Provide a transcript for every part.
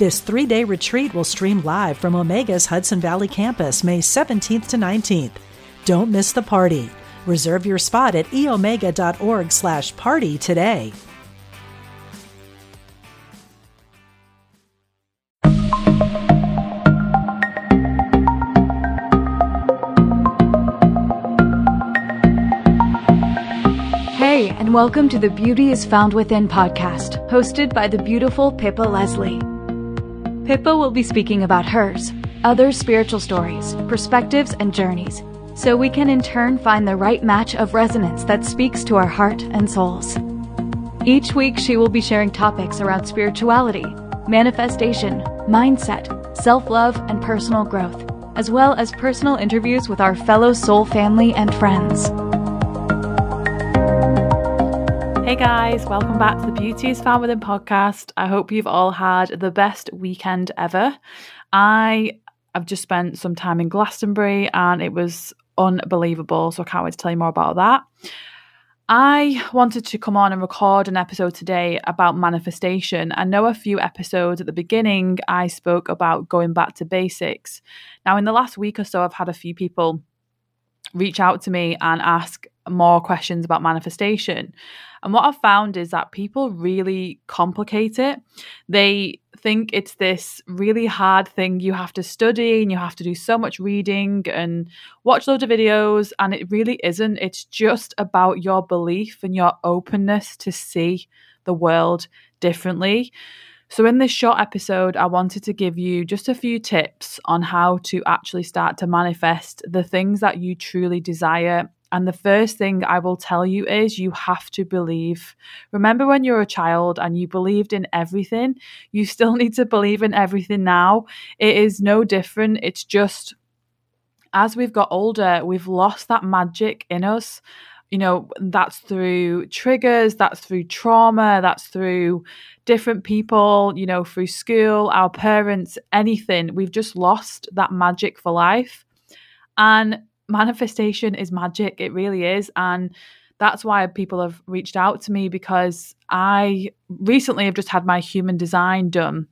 This three day retreat will stream live from Omega's Hudson Valley campus May 17th to 19th. Don't miss the party. Reserve your spot at eomega.org slash party today. Hey, and welcome to the Beauty is Found Within podcast, hosted by the beautiful Pippa Leslie. Pippa will be speaking about hers, other spiritual stories, perspectives, and journeys, so we can in turn find the right match of resonance that speaks to our heart and souls. Each week, she will be sharing topics around spirituality, manifestation, mindset, self love, and personal growth, as well as personal interviews with our fellow soul family and friends. Hey guys, welcome back to the Beauty is Found Within podcast. I hope you've all had the best weekend ever. I have just spent some time in Glastonbury and it was unbelievable. So I can't wait to tell you more about that. I wanted to come on and record an episode today about manifestation. I know a few episodes at the beginning I spoke about going back to basics. Now, in the last week or so, I've had a few people reach out to me and ask more questions about manifestation. And what I've found is that people really complicate it. They think it's this really hard thing you have to study and you have to do so much reading and watch loads of videos. And it really isn't. It's just about your belief and your openness to see the world differently. So, in this short episode, I wanted to give you just a few tips on how to actually start to manifest the things that you truly desire and the first thing I will tell you is you have to believe. Remember when you're a child and you believed in everything? You still need to believe in everything now. It is no different. It's just as we've got older, we've lost that magic in us. You know, that's through triggers, that's through trauma, that's through different people, you know, through school, our parents, anything. We've just lost that magic for life. And manifestation is magic. It really is. And that's why people have reached out to me because I recently have just had my human design done.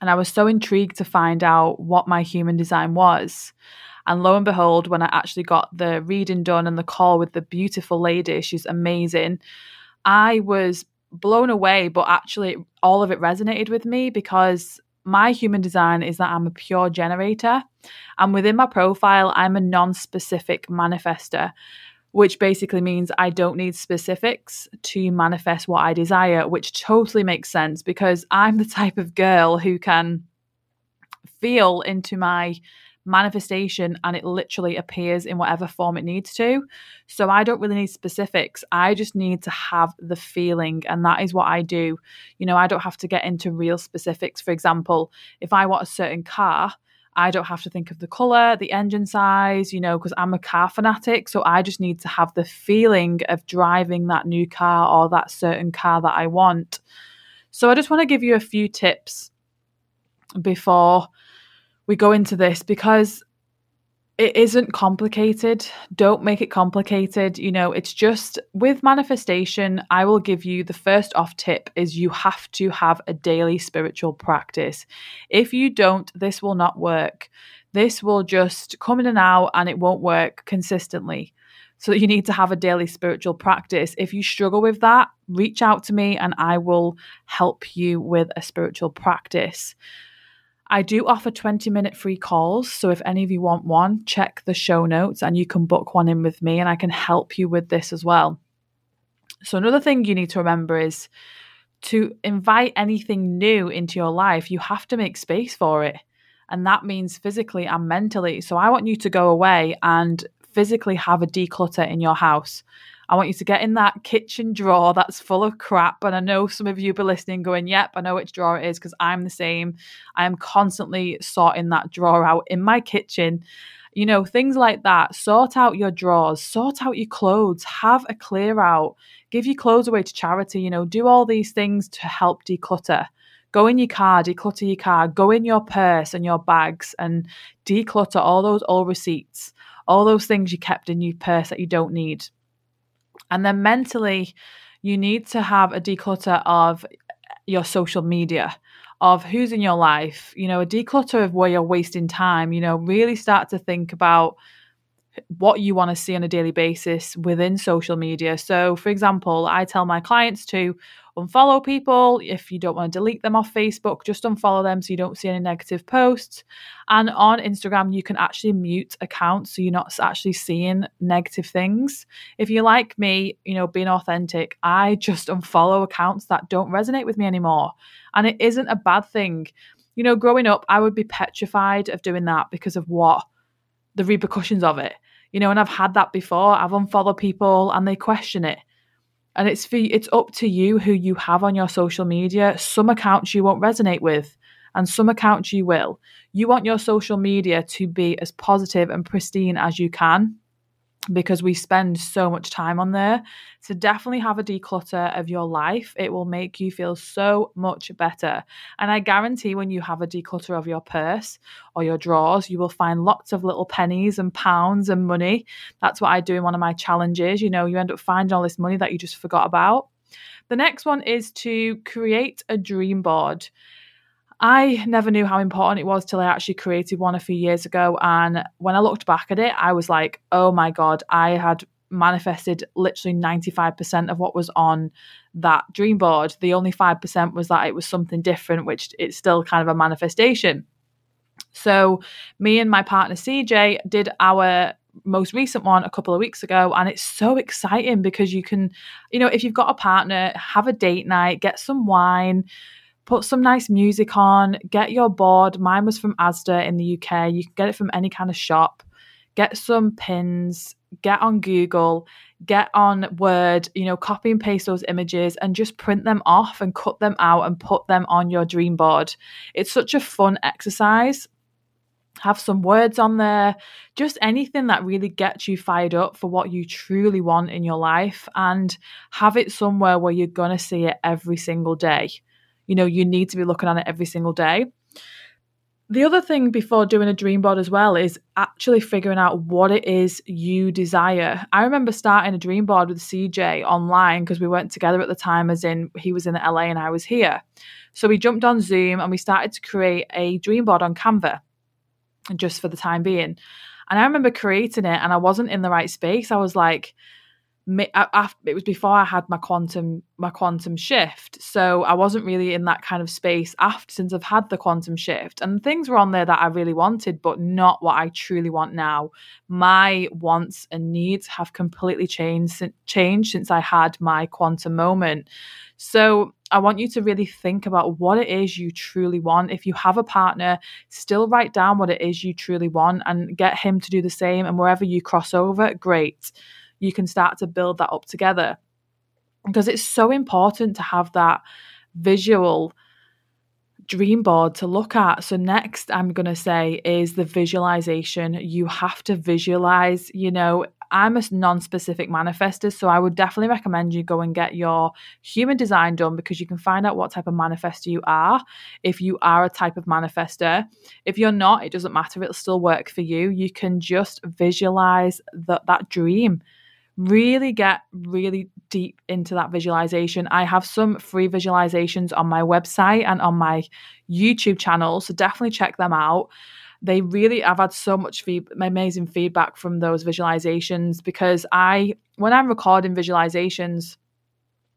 And I was so intrigued to find out what my human design was. And lo and behold, when I actually got the reading done and the call with the beautiful lady, she's amazing, I was blown away. But actually, all of it resonated with me because my human design is that I'm a pure generator. And within my profile, I'm a non specific manifester, which basically means I don't need specifics to manifest what I desire, which totally makes sense because I'm the type of girl who can feel into my manifestation and it literally appears in whatever form it needs to. So I don't really need specifics. I just need to have the feeling and that is what I do. You know, I don't have to get into real specifics. For example, if I want a certain car, I don't have to think of the color, the engine size, you know, because I'm a car fanatic. So I just need to have the feeling of driving that new car or that certain car that I want. So I just want to give you a few tips before we go into this because it isn't complicated. Don't make it complicated. You know, it's just with manifestation, I will give you the first off tip is you have to have a daily spiritual practice. If you don't, this will not work. This will just come in and out and it won't work consistently. So you need to have a daily spiritual practice. If you struggle with that, reach out to me and I will help you with a spiritual practice. I do offer 20 minute free calls. So if any of you want one, check the show notes and you can book one in with me and I can help you with this as well. So, another thing you need to remember is to invite anything new into your life, you have to make space for it. And that means physically and mentally. So, I want you to go away and physically have a declutter in your house. I want you to get in that kitchen drawer that's full of crap. And I know some of you be listening going, yep, I know which drawer it is because I'm the same. I am constantly sorting that drawer out in my kitchen. You know, things like that. Sort out your drawers, sort out your clothes, have a clear out, give your clothes away to charity, you know, do all these things to help declutter. Go in your car, declutter your car, go in your purse and your bags and declutter all those old receipts, all those things you kept in your purse that you don't need. And then mentally, you need to have a declutter of your social media, of who's in your life, you know, a declutter of where you're wasting time, you know, really start to think about what you want to see on a daily basis within social media. So, for example, I tell my clients to unfollow people. If you don't want to delete them off Facebook, just unfollow them so you don't see any negative posts. And on Instagram, you can actually mute accounts so you're not actually seeing negative things. If you're like me, you know, being authentic, I just unfollow accounts that don't resonate with me anymore. And it isn't a bad thing. You know, growing up, I would be petrified of doing that because of what the repercussions of it. You know, and I've had that before. I've unfollowed people and they question it and it's for it's up to you who you have on your social media. Some accounts you won't resonate with and some accounts you will. You want your social media to be as positive and pristine as you can because we spend so much time on there. So definitely have a declutter of your life. It will make you feel so much better. And I guarantee when you have a declutter of your purse or your drawers, you will find lots of little pennies and pounds and money. That's what I do in one of my challenges. You know, you end up finding all this money that you just forgot about. The next one is to create a dream board. I never knew how important it was till I actually created one a few years ago. And when I looked back at it, I was like, oh my God, I had manifested literally 95% of what was on that dream board. The only 5% was that it was something different, which it's still kind of a manifestation. So, me and my partner CJ did our most recent one a couple of weeks ago and it's so exciting because you can you know if you've got a partner have a date night get some wine put some nice music on, get your board. Mine was from Asda in the UK. You can get it from any kind of shop. Get some pins, get on Google, get on Word, you know, copy and paste those images and just print them off and cut them out and put them on your dream board. It's such a fun exercise. Have some words on there, just anything that really gets you fired up for what you truly want in your life, and have it somewhere where you're going to see it every single day. You know, you need to be looking at it every single day. The other thing before doing a dream board as well is actually figuring out what it is you desire. I remember starting a dream board with CJ online because we weren't together at the time, as in he was in LA and I was here. So we jumped on Zoom and we started to create a dream board on Canva just for the time being. And I remember creating it and I wasn't in the right space. I was like, it was before I had my quantum my quantum shift, so I wasn't really in that kind of space after since I've had the quantum shift, and things were on there that I really wanted, but not what I truly want now. My wants and needs have completely changed changed since I had my quantum moment. So I want you to really think about what it is you truly want. If you have a partner, still write down what it is you truly want and get him to do the same. And wherever you cross over, great you can start to build that up together. Because it's so important to have that visual dream board to look at. So, next, I'm going to say is the visualization. You have to visualize, you know. I'm a non specific manifester, so I would definitely recommend you go and get your human design done because you can find out what type of manifester you are. If you are a type of manifester, if you're not, it doesn't matter, it'll still work for you. You can just visualize that, that dream really get really deep into that visualization. I have some free visualizations on my website and on my YouTube channel, so definitely check them out. They really, I've had so much feed, amazing feedback from those visualizations because I, when I'm recording visualizations,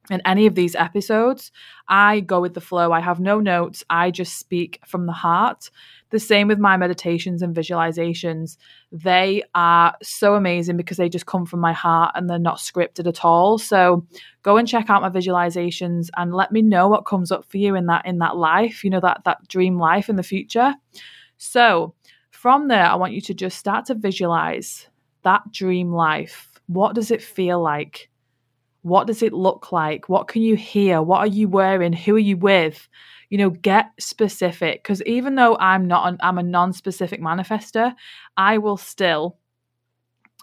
in any of these episodes, I go with the flow. I have no notes. I just speak from the heart. The same with my meditations and visualizations. They are so amazing because they just come from my heart and they're not scripted at all. So go and check out my visualizations and let me know what comes up for you in that in that life, you know, that that dream life in the future. So from there, I want you to just start to visualize that dream life. What does it feel like? What does it look like? What can you hear? What are you wearing? Who are you with? You know, get specific because even though I'm not, an, I'm a non-specific manifester, I will still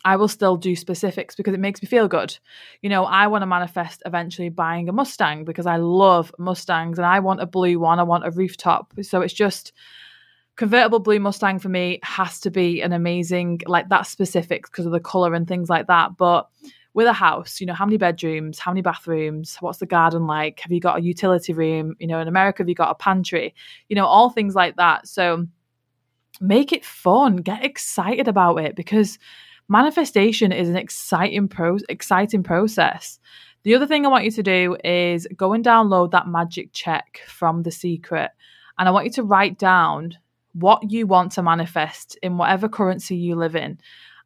I will still do specifics because it makes me feel good. You know, I want to manifest eventually buying a Mustang because I love Mustangs and I want a blue one. I want a rooftop. So it's just convertible blue Mustang for me has to be an amazing, like that specifics because of the color and things like that. But with a house, you know, how many bedrooms, how many bathrooms, what's the garden like? Have you got a utility room? You know, in America, have you got a pantry? You know, all things like that. So make it fun, get excited about it because manifestation is an exciting pro exciting process. The other thing I want you to do is go and download that magic check from The Secret. And I want you to write down what you want to manifest in whatever currency you live in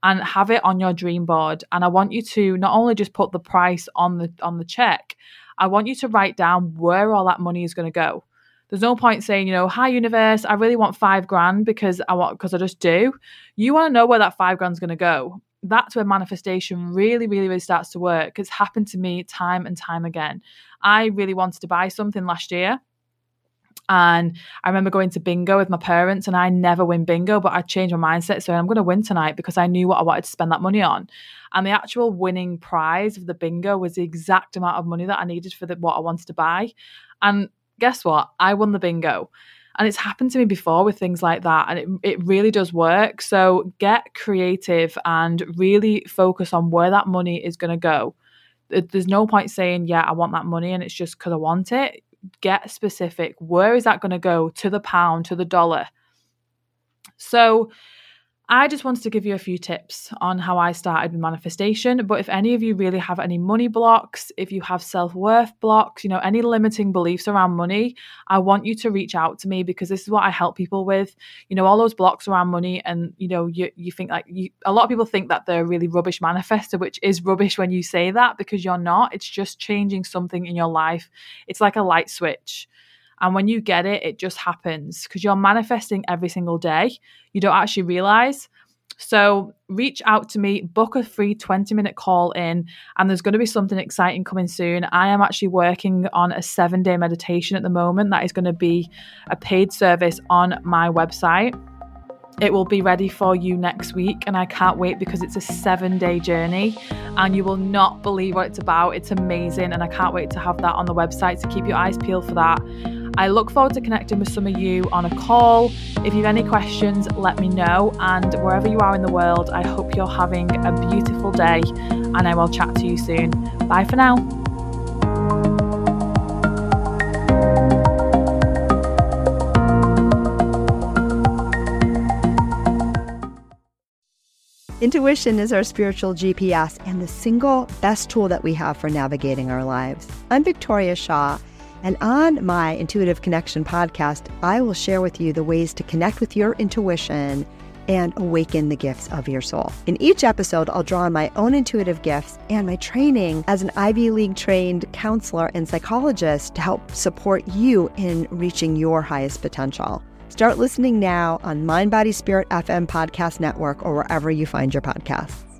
and have it on your dream board and i want you to not only just put the price on the on the check i want you to write down where all that money is going to go there's no point saying, you know, hi universe, I really want five grand because I want because I just do. You want to know where that five grand's going to go. That's where manifestation really, really, really starts to work. It's happened to me time and time again. I really wanted to buy something last year. And I remember going to bingo with my parents, and I never win bingo, but I changed my mindset. So I'm going to win tonight because I knew what I wanted to spend that money on. And the actual winning prize of the bingo was the exact amount of money that I needed for the, what I wanted to buy. And guess what? I won the bingo. And it's happened to me before with things like that. And it, it really does work. So get creative and really focus on where that money is going to go. There's no point saying, yeah, I want that money and it's just because I want it. Get specific. Where is that going to go to the pound, to the dollar? So, I just wanted to give you a few tips on how I started with manifestation. But if any of you really have any money blocks, if you have self worth blocks, you know, any limiting beliefs around money, I want you to reach out to me because this is what I help people with. You know, all those blocks around money, and you know, you you think like you, a lot of people think that they're really rubbish manifester, which is rubbish when you say that because you're not. It's just changing something in your life. It's like a light switch. And when you get it, it just happens because you're manifesting every single day. You don't actually realize. So reach out to me, book a free 20 minute call in, and there's going to be something exciting coming soon. I am actually working on a seven day meditation at the moment that is going to be a paid service on my website. It will be ready for you next week, and I can't wait because it's a seven day journey and you will not believe what it's about. It's amazing, and I can't wait to have that on the website. So keep your eyes peeled for that. I look forward to connecting with some of you on a call. If you have any questions, let me know. And wherever you are in the world, I hope you're having a beautiful day, and I will chat to you soon. Bye for now. Intuition is our spiritual GPS and the single best tool that we have for navigating our lives. I'm Victoria Shaw, and on my Intuitive Connection podcast, I will share with you the ways to connect with your intuition and awaken the gifts of your soul. In each episode, I'll draw on my own intuitive gifts and my training as an Ivy League trained counselor and psychologist to help support you in reaching your highest potential. Start listening now on Mind Body Spirit FM Podcast Network or wherever you find your podcasts.